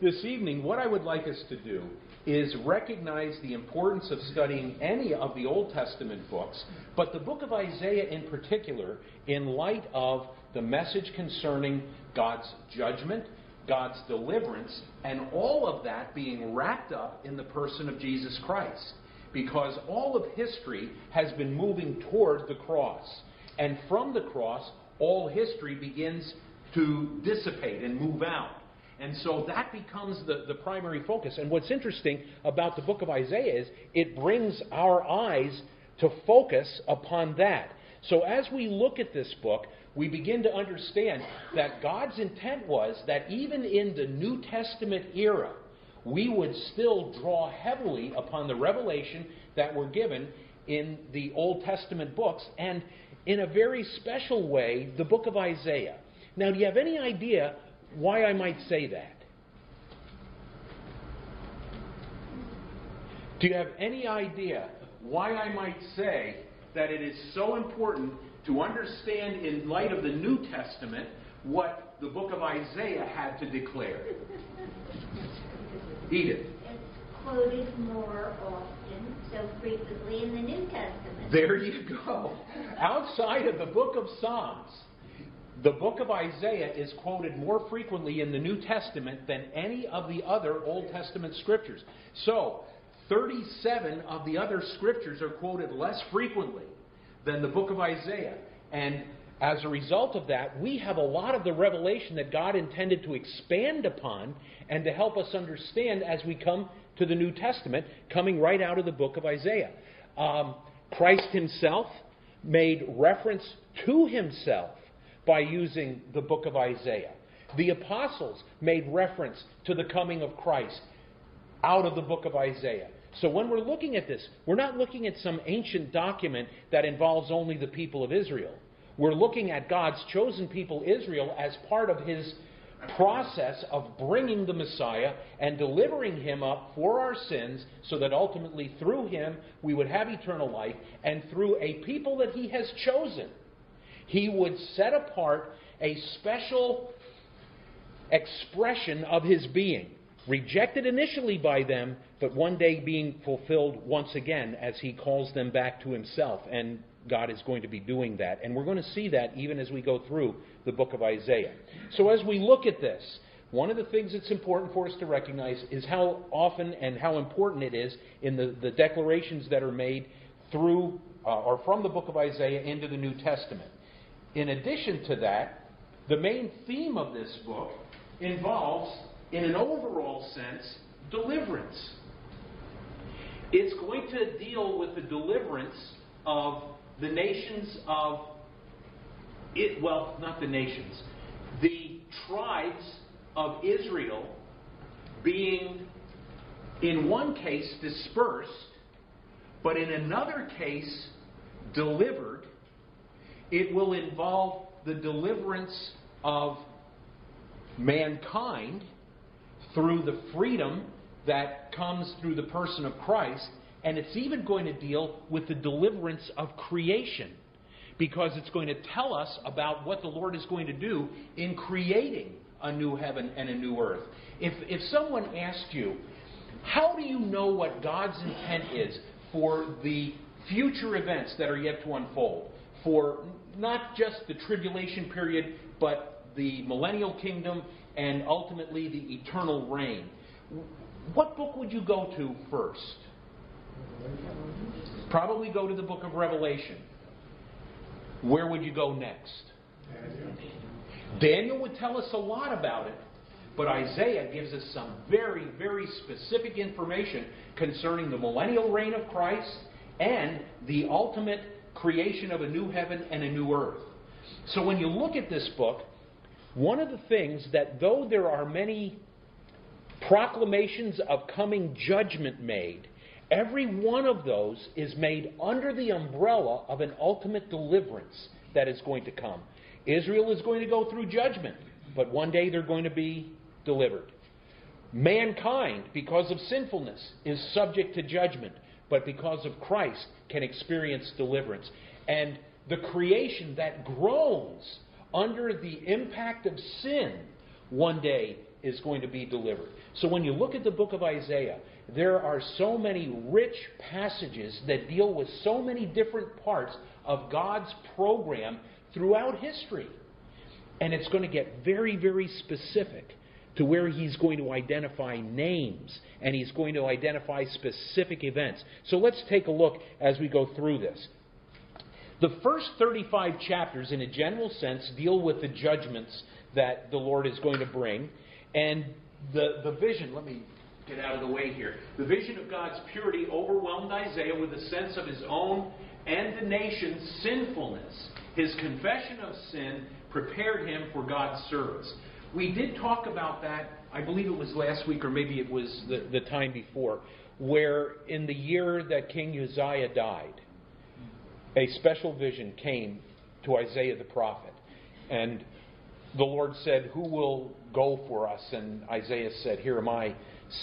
this evening, what I would like us to do is recognize the importance of studying any of the Old Testament books, but the book of Isaiah in particular, in light of the message concerning God's judgment, God's deliverance, and all of that being wrapped up in the person of Jesus Christ. Because all of history has been moving toward the cross. And from the cross, all history begins to dissipate and move out. And so that becomes the, the primary focus. And what's interesting about the book of Isaiah is it brings our eyes to focus upon that. So as we look at this book, we begin to understand that God's intent was that even in the New Testament era, we would still draw heavily upon the revelation that were given in the Old Testament books, and in a very special way, the book of Isaiah. Now, do you have any idea why I might say that? Do you have any idea why I might say that it is so important to understand, in light of the New Testament, what the book of Isaiah had to declare? Edith. It's quoted more often, so frequently in the New Testament. There you go. Outside of the book of Psalms, the book of Isaiah is quoted more frequently in the New Testament than any of the other Old Testament scriptures. So, 37 of the other scriptures are quoted less frequently than the book of Isaiah. And as a result of that, we have a lot of the revelation that God intended to expand upon and to help us understand as we come to the New Testament, coming right out of the book of Isaiah. Um, Christ himself made reference to himself by using the book of Isaiah. The apostles made reference to the coming of Christ out of the book of Isaiah. So when we're looking at this, we're not looking at some ancient document that involves only the people of Israel. We're looking at God's chosen people, Israel, as part of his process of bringing the Messiah and delivering him up for our sins so that ultimately through him we would have eternal life and through a people that he has chosen he would set apart a special expression of his being, rejected initially by them, but one day being fulfilled once again as he calls them back to himself. And God is going to be doing that. And we're going to see that even as we go through the book of Isaiah. So as we look at this, one of the things that's important for us to recognize is how often and how important it is in the, the declarations that are made through uh, or from the book of Isaiah into the New Testament. In addition to that, the main theme of this book involves, in an overall sense, deliverance. It's going to deal with the deliverance of the nations of it, well, not the nations, the tribes of Israel being, in one case, dispersed, but in another case, delivered it will involve the deliverance of mankind through the freedom that comes through the person of Christ, and it's even going to deal with the deliverance of creation because it's going to tell us about what the Lord is going to do in creating a new heaven and a new earth. If, if someone asked you, how do you know what God's intent is for the future events that are yet to unfold? For not just the tribulation period, but the millennial kingdom and ultimately the eternal reign. What book would you go to first? Probably go to the book of Revelation. Where would you go next? Daniel would tell us a lot about it, but Isaiah gives us some very, very specific information concerning the millennial reign of Christ and the ultimate creation of a new heaven and a new earth. So when you look at this book, one of the things that though there are many proclamations of coming judgment made, every one of those is made under the umbrella of an ultimate deliverance that is going to come. Israel is going to go through judgment, but one day they're going to be delivered. Mankind, because of sinfulness, is subject to judgment but because of Christ can experience deliverance. And the creation that groans under the impact of sin one day is going to be delivered. So when you look at the book of Isaiah, there are so many rich passages that deal with so many different parts of God's program throughout history. And it's going to get very, very specific to where he's going to identify names and he's going to identify specific events. So let's take a look as we go through this. The first 35 chapters, in a general sense, deal with the judgments that the Lord is going to bring. And the, the vision, let me get out of the way here. The vision of God's purity overwhelmed Isaiah with a sense of his own and the nation's sinfulness. His confession of sin prepared him for God's service. We did talk about that, I believe it was last week or maybe it was the, the time before, where in the year that King Uzziah died, a special vision came to Isaiah the prophet. And the Lord said, Who will go for us? And Isaiah said, Here am I,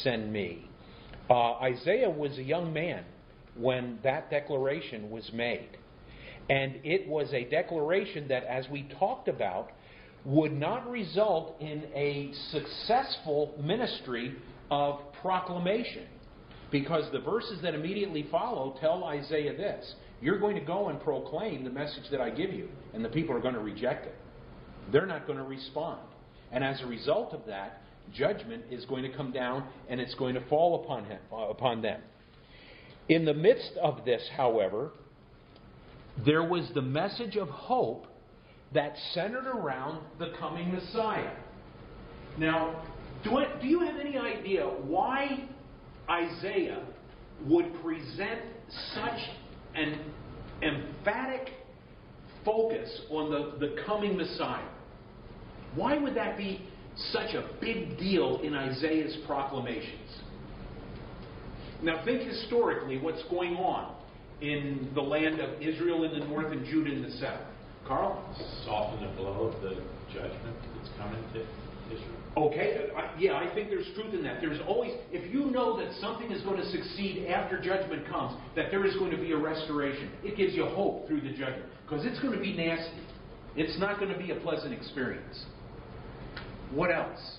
send me. Uh, Isaiah was a young man when that declaration was made. And it was a declaration that, as we talked about, would not result in a successful ministry of proclamation. Because the verses that immediately follow tell Isaiah this You're going to go and proclaim the message that I give you, and the people are going to reject it. They're not going to respond. And as a result of that, judgment is going to come down and it's going to fall upon, him, uh, upon them. In the midst of this, however, there was the message of hope that centered around the coming Messiah. Now, do, I, do you have any idea why Isaiah would present such an emphatic focus on the, the coming Messiah? Why would that be such a big deal in Isaiah's proclamations? Now, think historically what's going on in the land of Israel in the north and Judah in the south. Carl? Soften the blow of the judgment that's coming to Israel. Okay, I, yeah, I think there's truth in that. There's always, if you know that something is going to succeed after judgment comes, that there is going to be a restoration, it gives you hope through the judgment. Because it's going to be nasty. It's not going to be a pleasant experience. What else?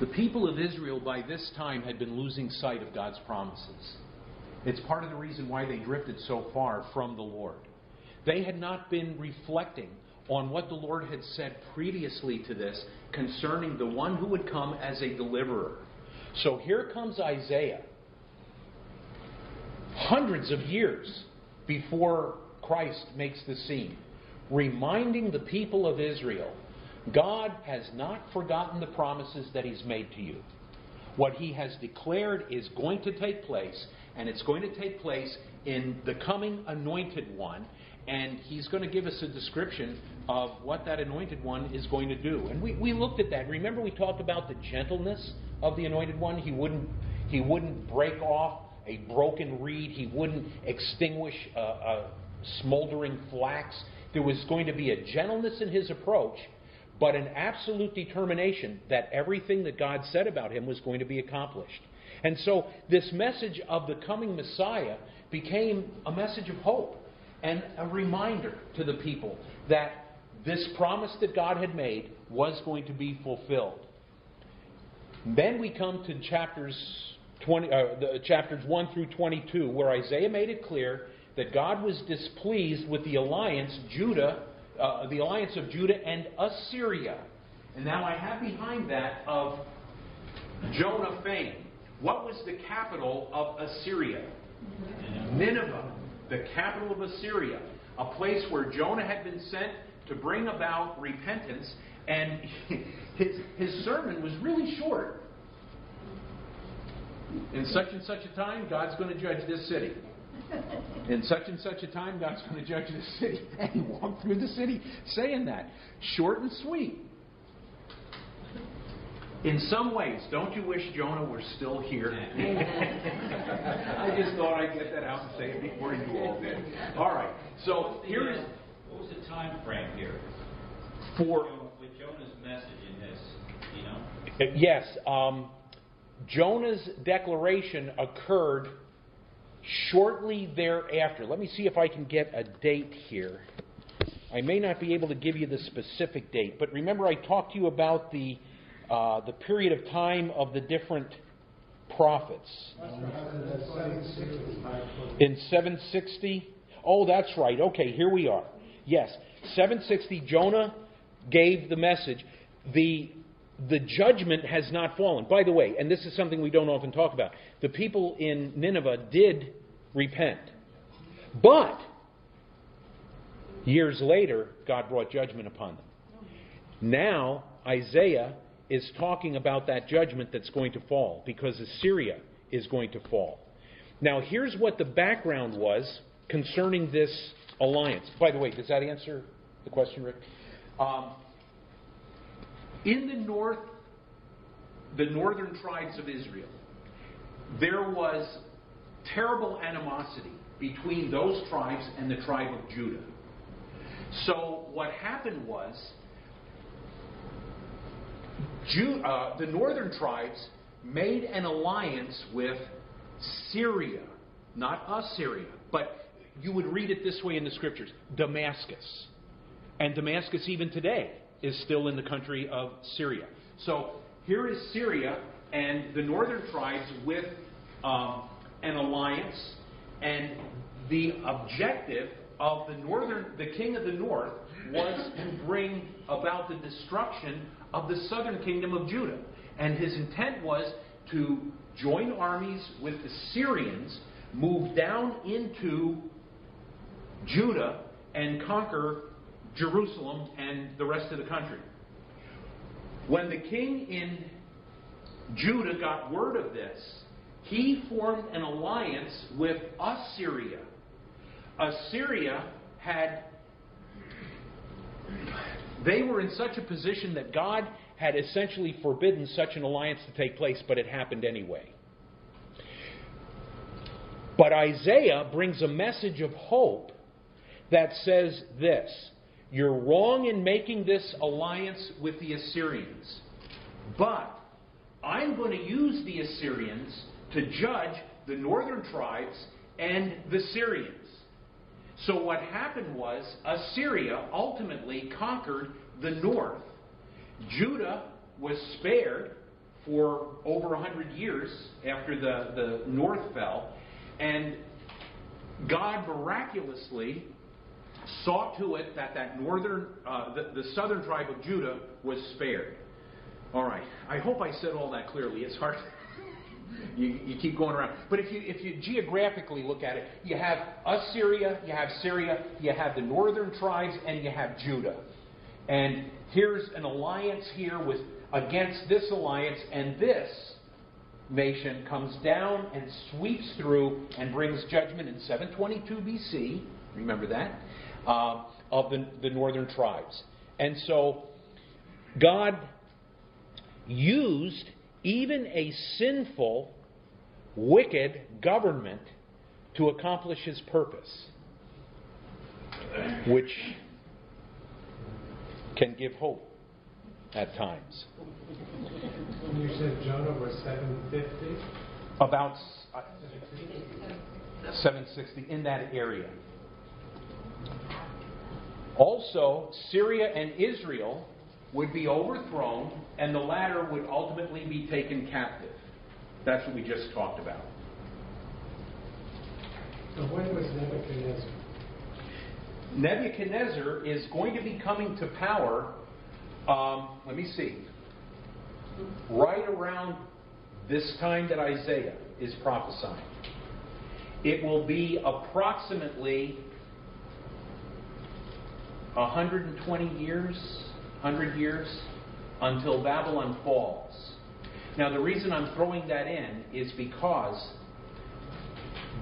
the people of Israel by this time had been losing sight of God's promises. It's part of the reason why they drifted so far from the Lord. They had not been reflecting on what the Lord had said previously to this concerning the one who would come as a deliverer. So here comes Isaiah, hundreds of years before Christ makes the scene, reminding the people of Israel God has not forgotten the promises that He's made to you. What He has declared is going to take place, and it's going to take place in the coming anointed one. And he's going to give us a description of what that anointed one is going to do. And we, we looked at that. Remember, we talked about the gentleness of the anointed one? He wouldn't, he wouldn't break off a broken reed, he wouldn't extinguish a, a smoldering flax. There was going to be a gentleness in his approach, but an absolute determination that everything that God said about him was going to be accomplished. And so, this message of the coming Messiah became a message of hope and a reminder to the people that this promise that God had made was going to be fulfilled. Then we come to chapters 20, uh, the, chapters 1 through 22, where Isaiah made it clear that God was displeased with the alliance Judah, uh, the alliance of Judah and Assyria. And now I have behind that of Jonah fame. What was the capital of Assyria? Nineveh, the capital of Assyria, a place where Jonah had been sent to bring about repentance, and his, his sermon was really short. In such and such a time, God's going to judge this city. In such and such a time, God's going to judge this city. And he walked through the city saying that. Short and sweet. In some ways, don't you wish Jonah were still here? I just thought I'd get that out and say it before you all did. All right. So here is What was the time frame here? for With Jonah's message in this, you know? yes, um, Jonah's declaration occurred shortly thereafter. Let me see if I can get a date here. I may not be able to give you the specific date, but remember I talked to you about the, uh, the period of time of the different prophets. In 760? Oh, that's right. Okay, here we are. Yes, 760, Jonah gave the message. The, the judgment has not fallen. By the way, and this is something we don't often talk about, the people in Nineveh did repent. But, years later, God brought judgment upon them. Now, Isaiah is talking about that judgment that's going to fall because Assyria is going to fall. Now, here's what the background was concerning this alliance. By the way, does that answer the question, Rick? Um, in the north, the northern tribes of Israel, there was terrible animosity between those tribes and the tribe of Judah. So what happened was, Uh, the northern tribes made an alliance with Syria, not Assyria, but you would read it this way in the scriptures Damascus. And Damascus, even today, is still in the country of Syria. So here is Syria and the northern tribes with um, an alliance, and the objective of the northern, the king of the north, was to bring about the destruction of the southern kingdom of Judah. And his intent was to join armies with the Syrians, move down into Judah, and conquer Jerusalem and the rest of the country. When the king in Judah got word of this, he formed an alliance with Assyria. Assyria had, they were in such a position that God had essentially forbidden such an alliance to take place, but it happened anyway. But Isaiah brings a message of hope that says this You're wrong in making this alliance with the Assyrians, but I'm going to use the Assyrians to judge the northern tribes and the Syrians. So what happened was Assyria ultimately conquered the north. Judah was spared for over a hundred years after the, the north fell, and God miraculously saw to it that that northern, uh, the, the southern tribe of Judah was spared. All right. I hope I said all that clearly. It's hard. you, you keep going around. But if you, if you geographically look at it, you have Assyria, you have Syria, you have the northern tribes, and you have Judah. And here's an alliance here with against this alliance, and this nation comes down and sweeps through and brings judgment in 722 BC. Remember that uh, of the, the northern tribes. And so God used even a sinful, wicked government to accomplish his purpose, which can give hope at times. You said Jonah was 750? About uh, 760, in that area. Also, Syria and Israel would be overthrown, and the latter would ultimately be taken captive. That's what we just talked about. So when was Nebuchadnezzar? Nebuchadnezzar is going to be coming to power, um, let me see, right around this time that Isaiah is prophesying. It will be approximately 120 years, 100 years, until Babylon falls. Now, the reason I'm throwing that in is because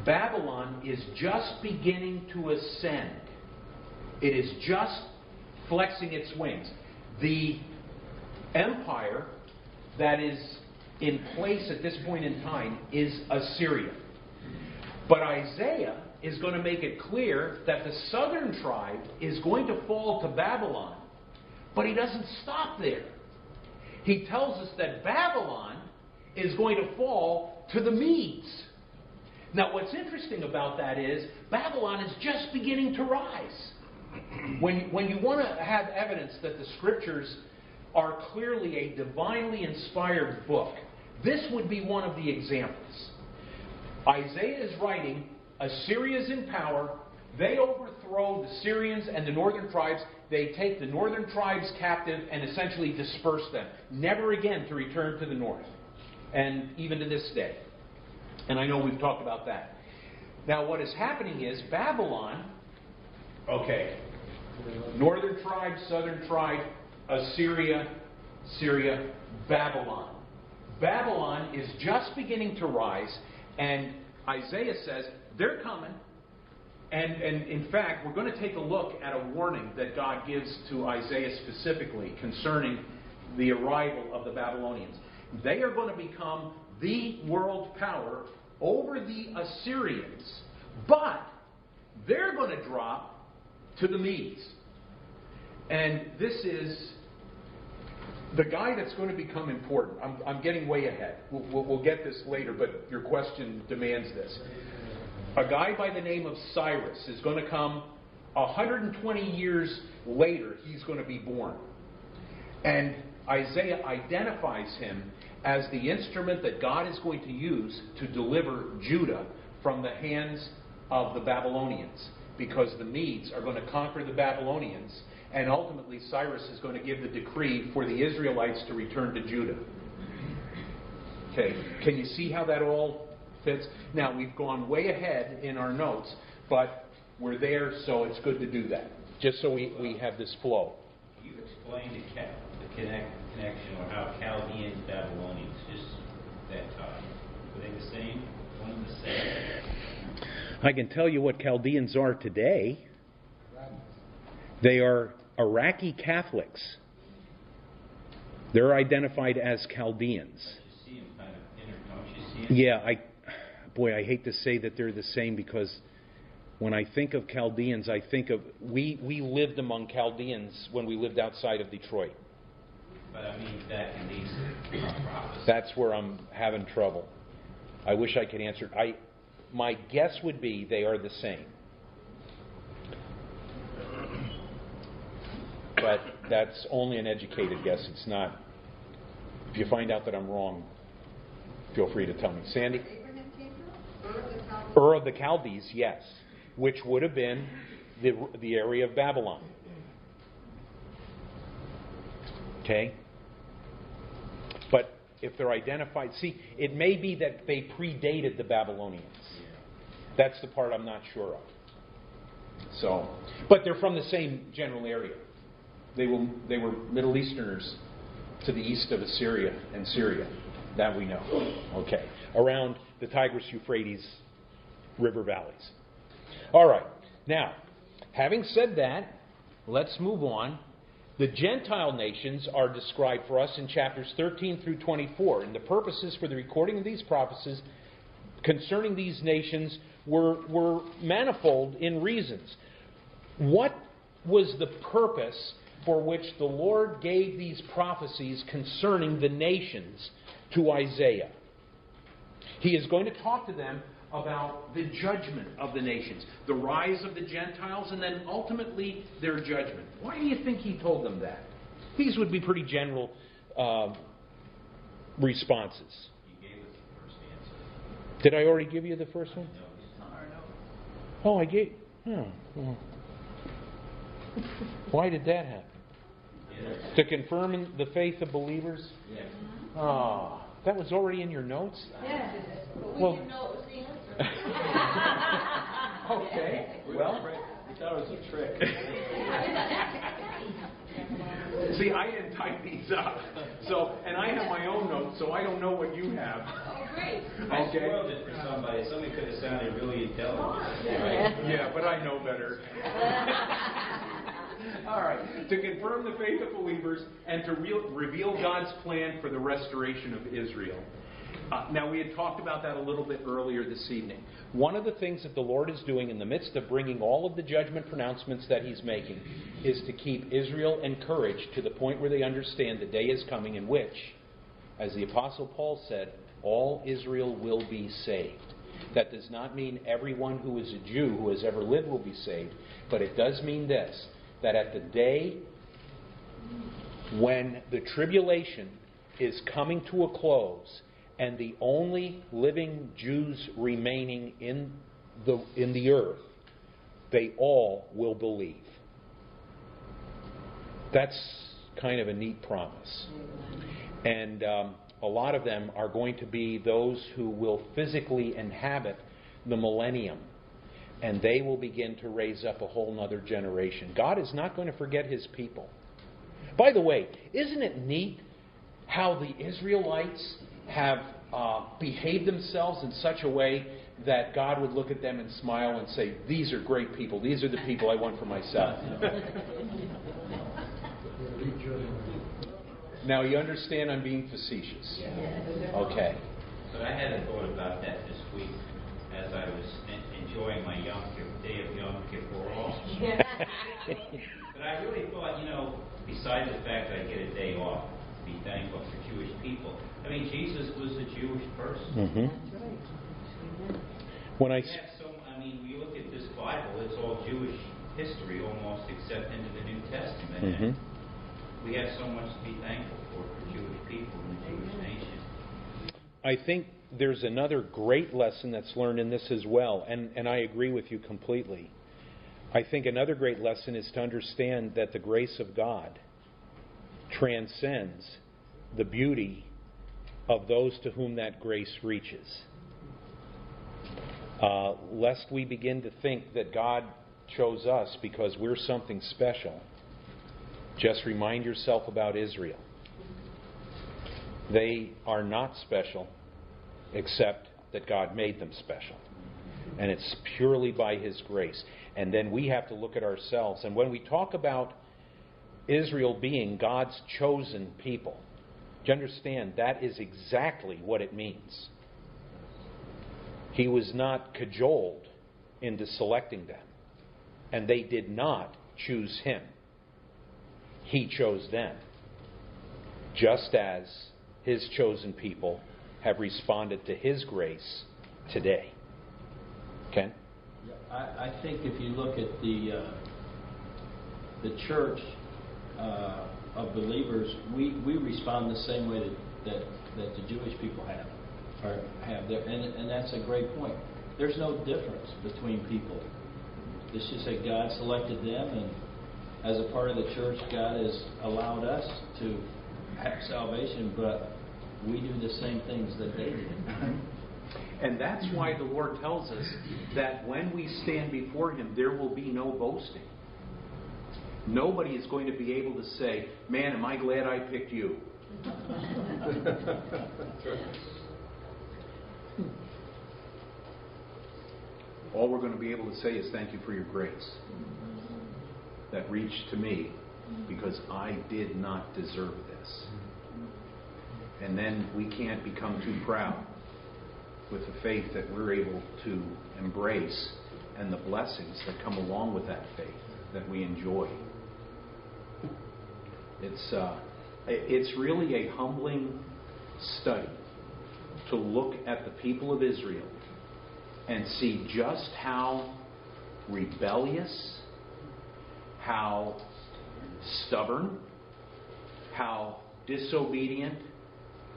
Babylon is just beginning to ascend. It is just flexing its wings. The empire that is in place at this point in time is Assyria. But Isaiah is going to make it clear that the southern tribe is going to fall to Babylon. But he doesn't stop there. He tells us that Babylon is going to fall to the Medes. Now, what's interesting about that is Babylon is just beginning to rise. When, when you want to have evidence that the scriptures are clearly a divinely inspired book, this would be one of the examples. Isaiah is writing, Assyria is in power. They overthrow the Syrians and the northern tribes. They take the northern tribes captive and essentially disperse them, never again to return to the north, and even to this day. And I know we've talked about that. Now, what is happening is Babylon, okay, northern tribe, southern tribe, Assyria, Syria, Babylon. Babylon is just beginning to rise, and Isaiah says they're coming. And, and in fact, we're going to take a look at a warning that God gives to Isaiah specifically concerning the arrival of the Babylonians. They are going to become the world power over the Assyrians, but they're going to drop to the Medes. And this is the guy that's going to become important. I'm, I'm getting way ahead. We'll, we'll, we'll get this later, but your question demands this. A guy by the name of Cyrus is going to come 120 years later, he's going to be born. And Isaiah identifies him as the instrument that God is going to use to deliver Judah from the hands of the Babylonians. Because the Medes are going to conquer the Babylonians, and ultimately Cyrus is going to give the decree for the Israelites to return to Judah. Okay, can you see how that all fits? Now, we've gone way ahead in our notes, but we're there, so it's good to do that, just so we, we have this flow. You explained the, ca- the connect, connection or how Chaldeans, Babylonians, just that time. Were they the same? One and the same? I can tell you what Chaldeans are today. They are Iraqi Catholics. They're identified as Chaldeans. You see them kind of, inter- don't you see them? Yeah, I, boy, I hate to say that they're the same because when I think of Chaldeans, I think of we we lived among Chaldeans when we lived outside of Detroit. But I mean, back in these uh. That's where I'm having trouble. I wish I could answer. I, my guess would be they are the same. But that's only an educated guess. It's not. If you find out that I'm wrong, feel free to tell me. Sandy? Ur of the Chaldees? Yes, which would have been the, the area of Babylon. Okay? But if they're identified, see, it may be that they predated the Babylonians. That's the part I'm not sure of. So, but they're from the same general area. They were, they were Middle Easterners to the east of Assyria and Syria. That we know. Okay. Around the Tigris Euphrates river valleys. All right. Now, having said that, let's move on. The Gentile nations are described for us in chapters 13 through 24, and the purposes for the recording of these prophecies concerning these nations were, were manifold in reasons. What was the purpose for which the Lord gave these prophecies concerning the nations to Isaiah? He is going to talk to them about the judgment of the nations, the rise of the Gentiles, and then ultimately their judgment. Why do you think he told them that? These would be pretty general uh, responses. You gave us the first answer. Did I already give you the first one? No, it's not our note. Oh, I gave. Oh, well. Why did that happen? Yes. To confirm the faith of believers? Yes. Ah, that was already in your notes? Yes, but we Well- didn't know it was the answer. Okay, well. We thought it was a trick. See, I didn't type these up. So, and I have my own notes, so I don't know what you have. Oh, great. I Okay. spoiled it for somebody. Somebody could have sounded really intelligent. Right? Yeah, but I know better. All right. To confirm the faith of believers and to re- reveal God's plan for the restoration of Israel. Uh, now, we had talked about that a little bit earlier this evening. One of the things that the Lord is doing in the midst of bringing all of the judgment pronouncements that He's making is to keep Israel encouraged to the point where they understand the day is coming in which, as the Apostle Paul said, all Israel will be saved. That does not mean everyone who is a Jew who has ever lived will be saved, but it does mean this that at the day when the tribulation is coming to a close and the only living Jews remaining in the, in the earth, they all will believe. That's kind of a neat promise. And um, a lot of them are going to be those who will physically inhabit the millennium. And they will begin to raise up a whole other generation. God is not going to forget his people. By the way, isn't it neat how the Israelites have uh, behaved themselves in such a way that God would look at them and smile and say, These are great people. These are the people I want for myself. now, you understand I'm being facetious. Okay. But I had a thought about that this week as I was enjoying my Yom Kippur, day of Yom Kippur off. But I really thought, you know, besides the fact that I get a day off, to be thankful for Jewish people. I mean, Jesus was a Jewish person. hmm When I We so, I mean, we look at this Bible, it's all Jewish history almost, except into the New Testament. Mhm. We have so much to be thankful for for Jewish people and the Jewish nation. I think there's another great lesson that's learned in this as well, and, and I agree with you completely. I think another great lesson is to understand that the grace of God transcends the beauty of those to whom that grace reaches. Uh, lest we begin to think that God chose us because we're something special, just remind yourself about Israel. They are not special except that God made them special. And it's purely by His grace. And then we have to look at ourselves. And when we talk about Israel being God's chosen people, do you understand that is exactly what it means? He was not cajoled into selecting them, and they did not choose him. He chose them, just as his chosen people have responded to his grace today. Ken? I, I think if you look at the uh, the church uh, of believers, we, we respond the same way that, that, that the Jewish people have or have there, and and that's a great point. There's no difference between people. It's just that God selected them, and as a part of the church, God has allowed us to have salvation, but we do the same things that they did. And that's why the Lord tells us that when we stand before Him, there will be no boasting. Nobody is going to be able to say, Man, am I glad I picked you. All we're going to be able to say is, Thank you for your grace that reached to me because I did not deserve this. And then we can't become too proud with the faith that we're able to embrace and the blessings that come along with that faith that we enjoy. It's, uh, it's really a humbling study to look at the people of Israel and see just how rebellious, how stubborn, how disobedient,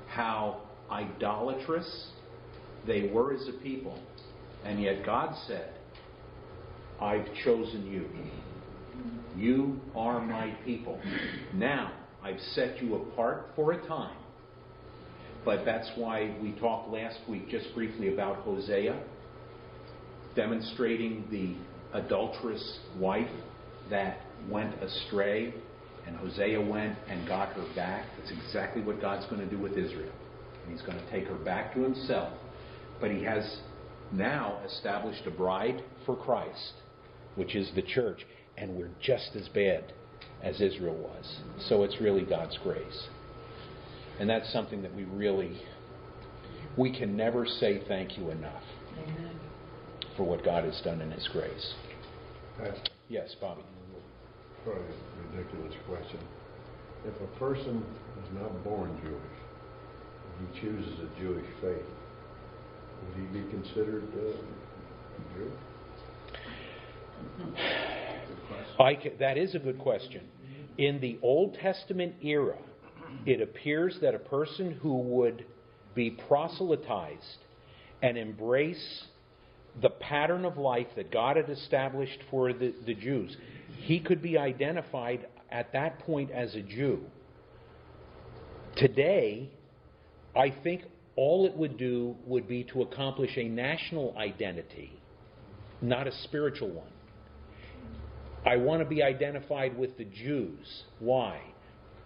how idolatrous they were as a people. And yet God said, I've chosen you. You are my people. Now I've set you apart for a time. But that's why we talked last week just briefly about Hosea, demonstrating the adulterous wife that went astray, and Hosea went and got her back. That's exactly what God's going to do with Israel. And He's going to take her back to Himself. But He has now established a bride for Christ, which is the church, and we're just as bad as Israel was. So it's really God's grace. And that's something that we really, we can never say thank you enough for what God has done in His grace. Yes, Bobby. Probably a ridiculous question. If a person is not born Jewish, if he chooses a Jewish faith, Would he be considered uh, Jew? I ca- that is a good question. In the Old Testament era, it appears that a person who would be proselytized and embrace the pattern of life that God had established for the, the Jews, he could be identified at that point as a Jew. Today, I think all it would do would be to accomplish a national identity, not a spiritual one. I want to be identified with the Jews. Why?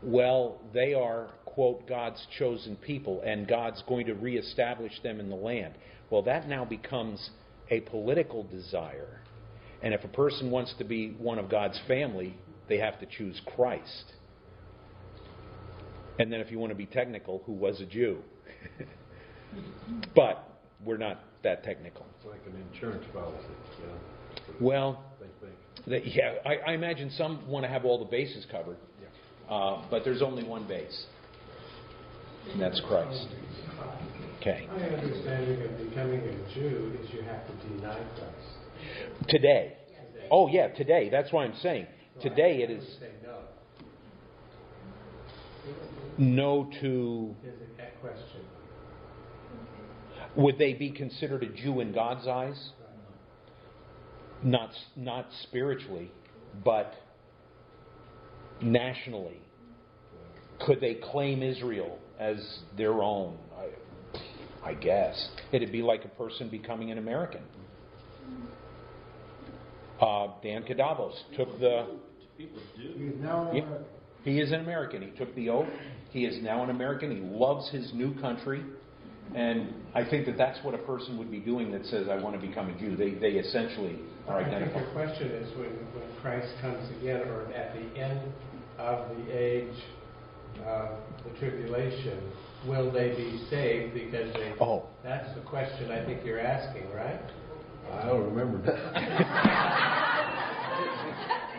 Well, they are, quote, God's chosen people, and God's going to reestablish them in the land. Well, that now becomes a political desire. And if a person wants to be one of God's family, they have to choose Christ. And then if you want to be technical, who was a Jew? but we're not that technical. It's like an insurance policy, you know? Well, They think. That- Yeah, I, I imagine some want to have all the bases covered, uh, but there's only one base, and that's Christ. Okay. My understanding of becoming a Jew is you have to deny Christ. Today. Oh, yeah, today. That's why I'm saying. Today it is no. to. Would they be considered a Jew in God's eyes? Not, not spiritually, but nationally. Could they claim Israel as their own? I, I guess. It'd be like a person becoming an American. Uh, Dan Cadavos took the. People do. He's now Yeah. American. He is an American. He took the oath. He is now an American. He loves his new country. And I think that that's what a person would be doing that says, I want to become a Jew. They, they essentially are I think the question is when, when Christ comes again, or at the end of the age, uh, the tribulation, will they be saved because they? Oh. That's the question I think you're asking, right? I don't remember that.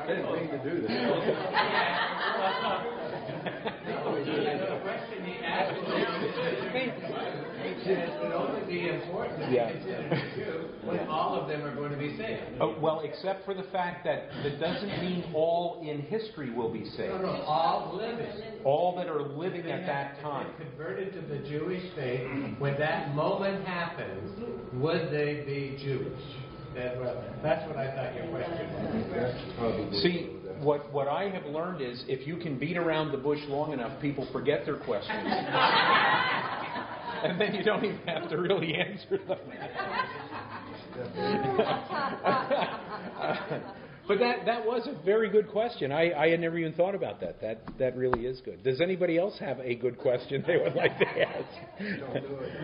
I didn't mean to do that. The question he asked it would only be important to be Yeah. considered a Jew all of them are going to be saved. Oh, well, except for the fact that that doesn't mean all in history will be saved. no, all living. All that are living at that time. converted to the Jewish faith, when that moment happens, would they be Jewish? That, well, that's what I thought your question was. See, what, what I have learned is if you can beat around the bush long enough, people forget their questions. and then you don't even have to really answer them. but that, that was a very good question. I, I had never even thought about that. That, that really is good. Does anybody else have a good question they would like to ask?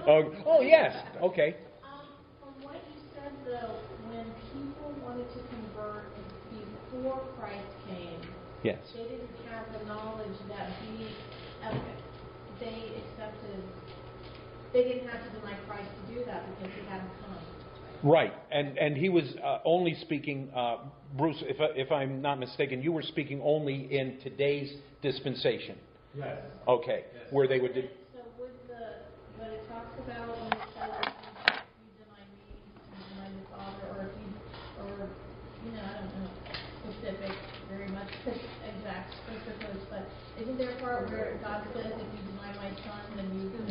oh, oh, yes. Okay. Um, from what you said though, when people wanted to convert before Christ came, Yes. they didn't have the knowledge that he, okay, they accepted, they didn't have to deny Christ to do that because he hadn't come. Right, and and he was uh, only speaking, uh, Bruce. If if I'm not mistaken, you were speaking only in today's dispensation. Yes. Okay, where they would. So would the, what it talks about when it says if you deny me, you deny the Father, or if you, or, you know, I don't know specific, very much exact specifics, but isn't there a part where God says if you deny my son, then you deny me?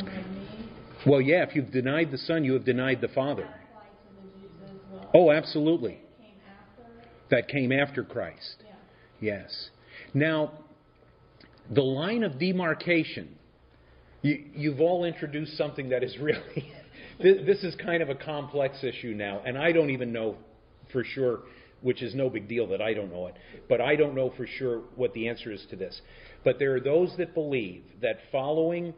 Well, yeah. If you've denied the Son, you have denied the Father. Oh, absolutely. That came after Christ. Yes. Now, the line of demarcation. You, you've all introduced something that is really. this is kind of a complex issue now, and I don't even know for sure, which is no big deal that I don't know it, but I don't know for sure what the answer is to this. But there are those that believe that following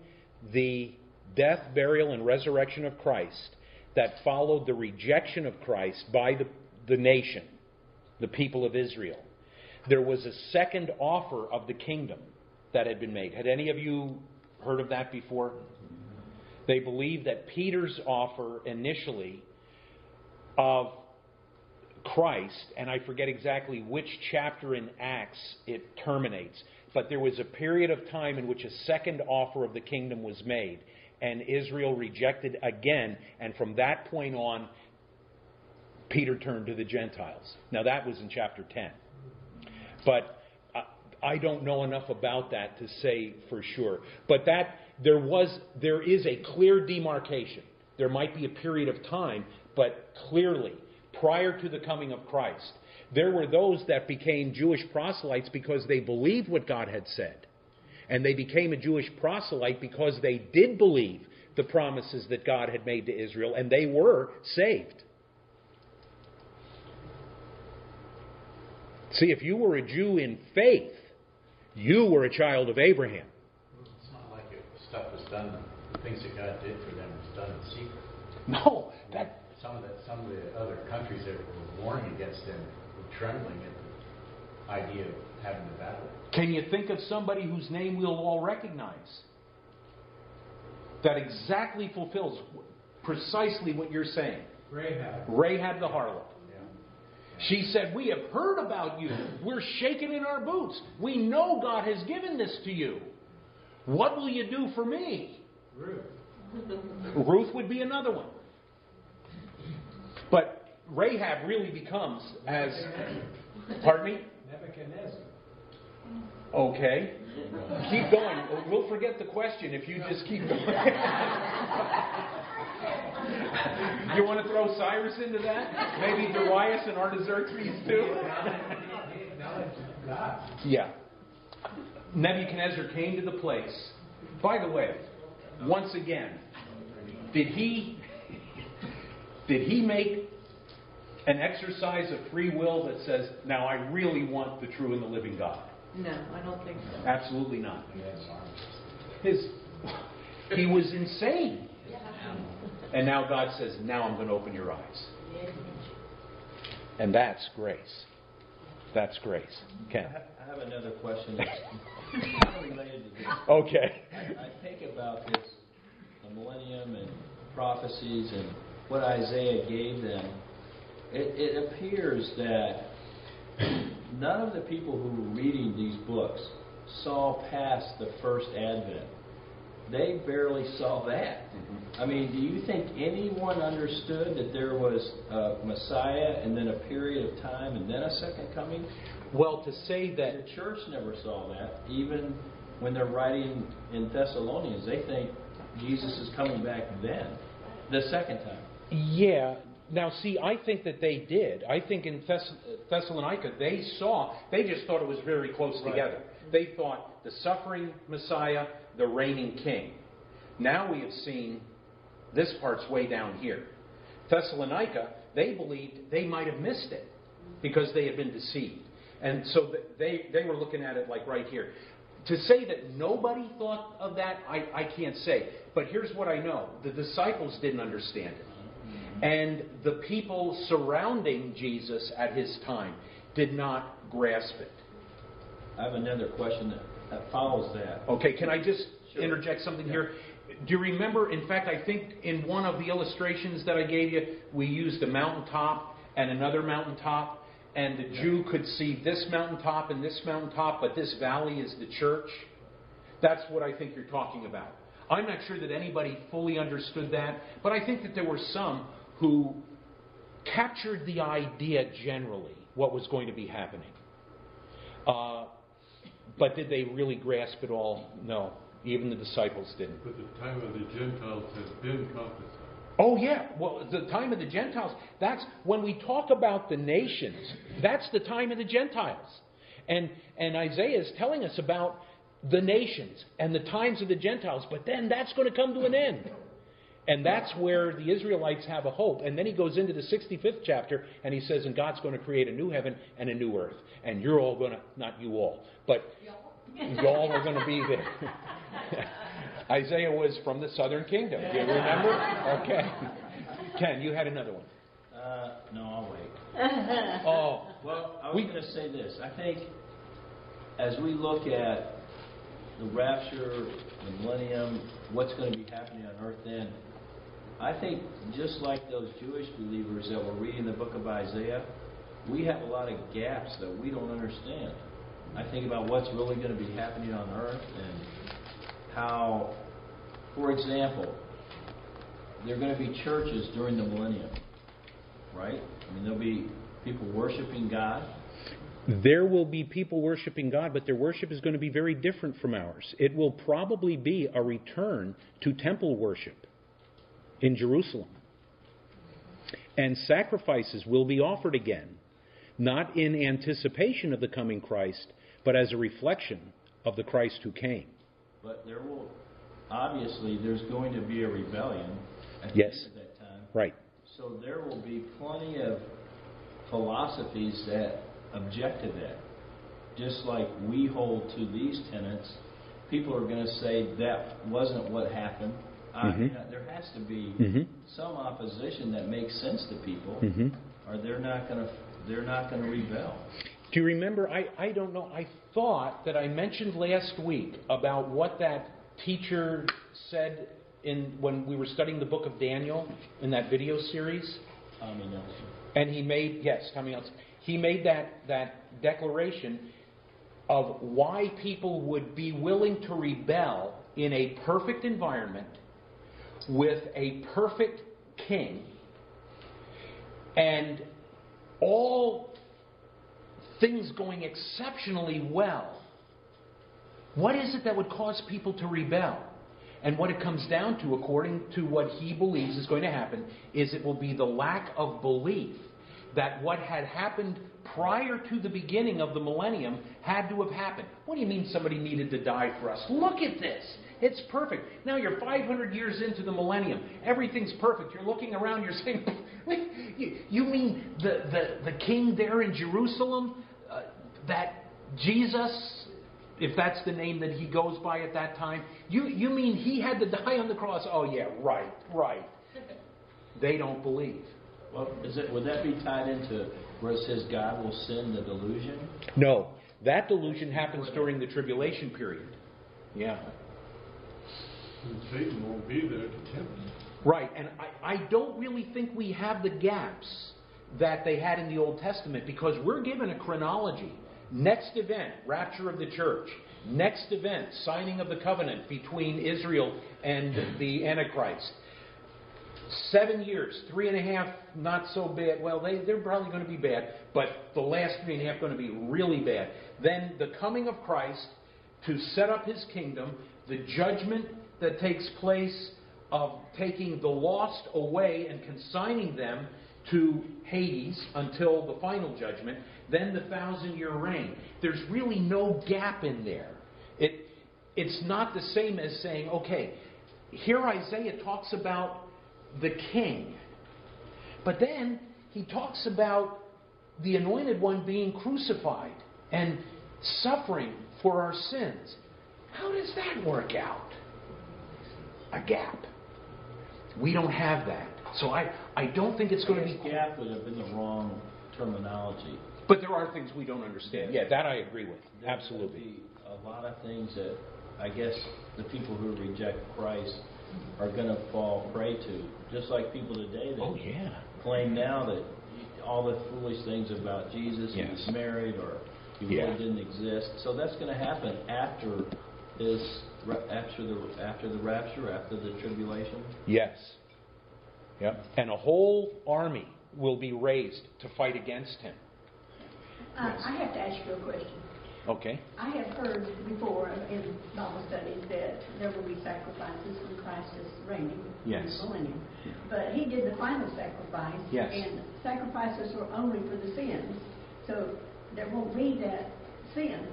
the death, burial, and resurrection of Christ, that followed the rejection of Christ by the, the nation, the people of Israel, there was a second offer of the kingdom that had been made. Had any of you heard of that before? They believe that Peter's offer initially of Christ, and I forget exactly which chapter in Acts it terminates, but there was a period of time in which a second offer of the kingdom was made, and Israel rejected again, and from that point on, Peter turned to the Gentiles. Now, that was in chapter 10. But I- don't know enough about that to say for sure. But that there was there is a clear demarcation. There might be a period of time, but clearly, prior to the coming of Christ, there were those that became Jewish proselytes because they believed what God had said. And they became a Jewish proselyte because they did believe the promises that God had made to Israel, and they were saved. See, if you were a Jew in faith, you were a child of Abraham. It's not like it, stuff was done, the things that God did for them was done in secret. No, that Some of the, some of the other countries that were warring against them were trembling at the idea of having the battle. can you think of somebody whose name we'll all recognize? That exactly fulfills precisely what you're saying. Rahab. Rahab the harlot. Yeah. She said, We have heard about you. We're shaking in our boots. We know God has given this to you. What will you do for me? Ruth. Ruth would be another one. But Rahab really becomes as. Pardon me? Nebuchadnezzar. Okay. Keep going. We'll forget the question if you just keep going. you want to throw Cyrus into that? Maybe Darius and Artaxerxes too? Yeah. Nebuchadnezzar came to the place. By the way, once again, did he did he make an exercise of free will that says, "Now I really want the true and the living God"? No, I don't think so. Absolutely not. Yes, arms. His he was insane. And now God says, "Now I'm going to open your eyes." And that's grace. That's grace. I Ken. have- I have another question that's kind of related to this. Okay. I I think about this, the millennium and prophecies and what Isaiah gave them. It, it appears that none of the people who were reading these books saw past the first advent. They barely saw that. Mm-hmm. I mean, do you think anyone understood that there was a Messiah and then a period of time and then a second coming? Well, to say that The church never saw that. Even when they're writing in Thessalonians, they think Jesus is coming back then, the second time. Yeah. Now, see, I think that they did. I think in Thess- Thessalonica, they saw, they just thought it was very close together. They thought the suffering Messiah, the reigning king. Now we have seen this part's way down here. Thessalonica, they believed they might have missed it because they had been deceived. And so they, they were looking at it like right here. To say that nobody thought of that, I, I can't say. But here's what I know the disciples didn't understand it. And the people surrounding Jesus at his time did not grasp it. I have another question that, that follows that. Okay, can I just Sure. interject something Yeah. here? Do you remember, in fact, I think in one of the illustrations that I gave you, we used a mountaintop and another mountaintop, and the Jew could see this mountaintop and this mountaintop, but this valley is the church? That's what I think you're talking about. I'm not sure that anybody fully understood that, but I think that there were some who captured the idea generally, what was going to be happening. Uh, but did they really grasp it all? No. Even the disciples didn't. But the time of the Gentiles has been prophesied. Oh, yeah. Well, the time of the Gentiles, that's when we talk about the nations, that's the time of the Gentiles. And, and Isaiah is telling us about the nations and the times of the Gentiles, but then that's going to come to an end. And that's where the Israelites have a hope. And then he goes into the 65th chapter and he says, and God's going to create a new heaven and a new earth. And you're all going to, not you all, but y'all are going to be there. Isaiah was from the southern kingdom. Do you remember? Okay. Ken, you had another one. Uh, no, I'll wait. Oh, Well, I was We- going to say this. I think as we look at the rapture, the millennium, what's going to be happening on earth then, I think just like those Jewish believers that were reading the book of Isaiah, we have a lot of gaps that we don't understand. I think about what's really going to be happening on earth and how, for example, there are going to be churches during the millennium, right? I mean, there'll be people worshiping God. There will be people worshiping God, but their worship is going to be very different from ours. It will probably be a return to temple worship in Jerusalem. And sacrifices will be offered again, not in anticipation of the coming Christ, but as a reflection of the Christ who came. But there will, obviously, there's going to be a rebellion at the end of that time. Right. So there will be plenty of philosophies that object to that. Just like we hold to these tenets, people are going to say that wasn't what happened. I- Mhm. there has to be Mhm. some opposition that makes sense to people, hmm or they're not going to they're not going to rebel. Do you remember? I, I don't know. I thought that I mentioned last week about what that teacher said in when we were studying the book of Daniel in that video series. Tommy Nelson. And he made yes, Tommy Nelson. He made that that declaration of why people would be willing to rebel in a perfect environment with a perfect king and all things going exceptionally well. What is it that would cause people to rebel? And what it comes down to, according to what he believes is going to happen, is it will be the lack of belief that what had happened prior to the beginning of the millennium had to have happened. What do you mean somebody needed to die for us? Look at this. It's perfect. Now you're 500 years into the millennium. Everything's perfect. You're looking around, you're saying, Wait, you, you mean the, the, the king there in Jerusalem, uh, that Jesus, if that's the name that he goes by at that time, you, you mean he had to die on the cross? Oh, yeah, right, right. They don't believe. Well, is it would that be tied into where it says God will send the delusion? No, that delusion happens during the tribulation period. Yeah. And Satan won't be there to tempt. Right, and I, I don't really think we have the gaps that they had in the Old Testament because we're given a chronology. Next event, rapture of the church. Next event, signing of the covenant between Israel and the Antichrist. Seven years, three and a half, not so bad. Well, they, they're probably going to be bad, but the last three and a half going to be really bad. Then the coming of Christ to set up his kingdom, the judgment that takes place of taking the lost away and consigning them to Hades until the final judgment, then the thousand year reign. There's really no gap in there. It, it's not the same as saying, okay, here Isaiah talks about the king, but then he talks about the anointed one being crucified and suffering for our sins. How does that work out? A gap. We don't have that. So I, I don't think it's going to I guess be. gap would have been the wrong terminology. But there are things we don't understand. Yeah, that I agree with. There Absolutely. be a lot of things that I guess the people who reject Christ are going to fall prey to. Just like people today that Oh, yeah. claim now that all the foolish things about Jesus, he Yes. was married or he Yeah. really didn't exist. So that's going to happen after his ra- after the after the rapture, after the tribulation. Yes. Yep. And a whole army will be raised to fight against him. Uh, I have to ask you a question. Okay. I have heard before in Bible studies that there will be sacrifices when Christ is reigning Yes. in the millennium. But he did the final sacrifice. Yes. And sacrifices were only for the sins. So there won't be that sin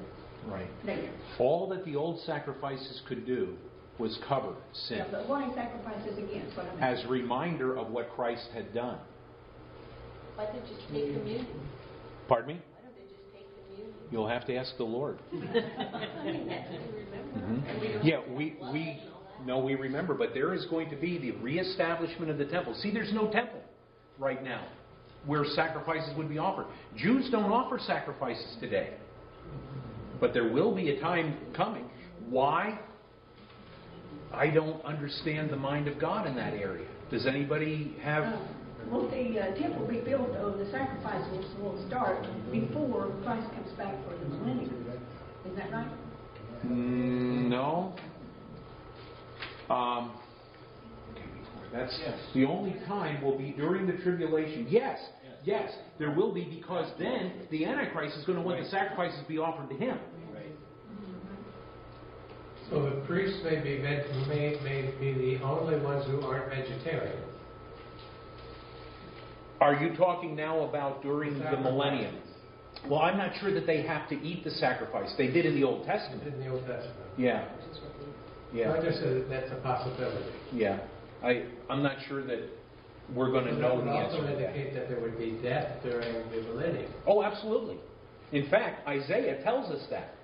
Right. there. All that the old sacrifices could do was cover sin Yeah, but why sacrifices what as a reminder of what Christ had done. Why don't you take communion? Pardon me? Why don't they just take communion? You'll have to ask the Lord. I mean, that's what we remember. Mhm. And we don't Yeah, we, we, and all that. no, we remember, but there is going to be the reestablishment of the temple. See, there's no temple right now where sacrifices would be offered. Jews don't offer sacrifices today. But there will be a time coming. Why? I don't understand the mind of God in that area. Does anybody have. Uh, Will the uh, temple be built, or the sacrifices will start before Christ comes back for the millennium? Isn't that right? Mm, no. Um, that's the only time will be during the tribulation. Yes, yes, there will be because then the Antichrist is going to want the sacrifices be offered to him. So the priests may be, veg- may, may be the only ones who aren't vegetarian. Are you talking now about during the Sacrifice. millennium? Well, I'm not sure that they have to eat the sacrifice. They did in the Old Testament. In the Old Testament. Yeah. I Yeah. just said that that's a possibility. Yeah. I, I'm not sure that we're going to But know that the answer also to that. indicate that there would be death during the millennium. Oh, absolutely. In fact, Isaiah tells us that.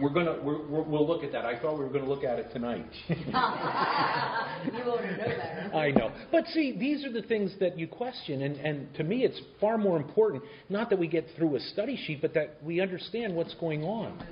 We're gonna we're, we're, we'll look at that. I thought we were going to look at it tonight. You ought to know that. I know, but see, these are the things that you question, and and to me, it's far more important not that we get through a study sheet, but that we understand what's going on.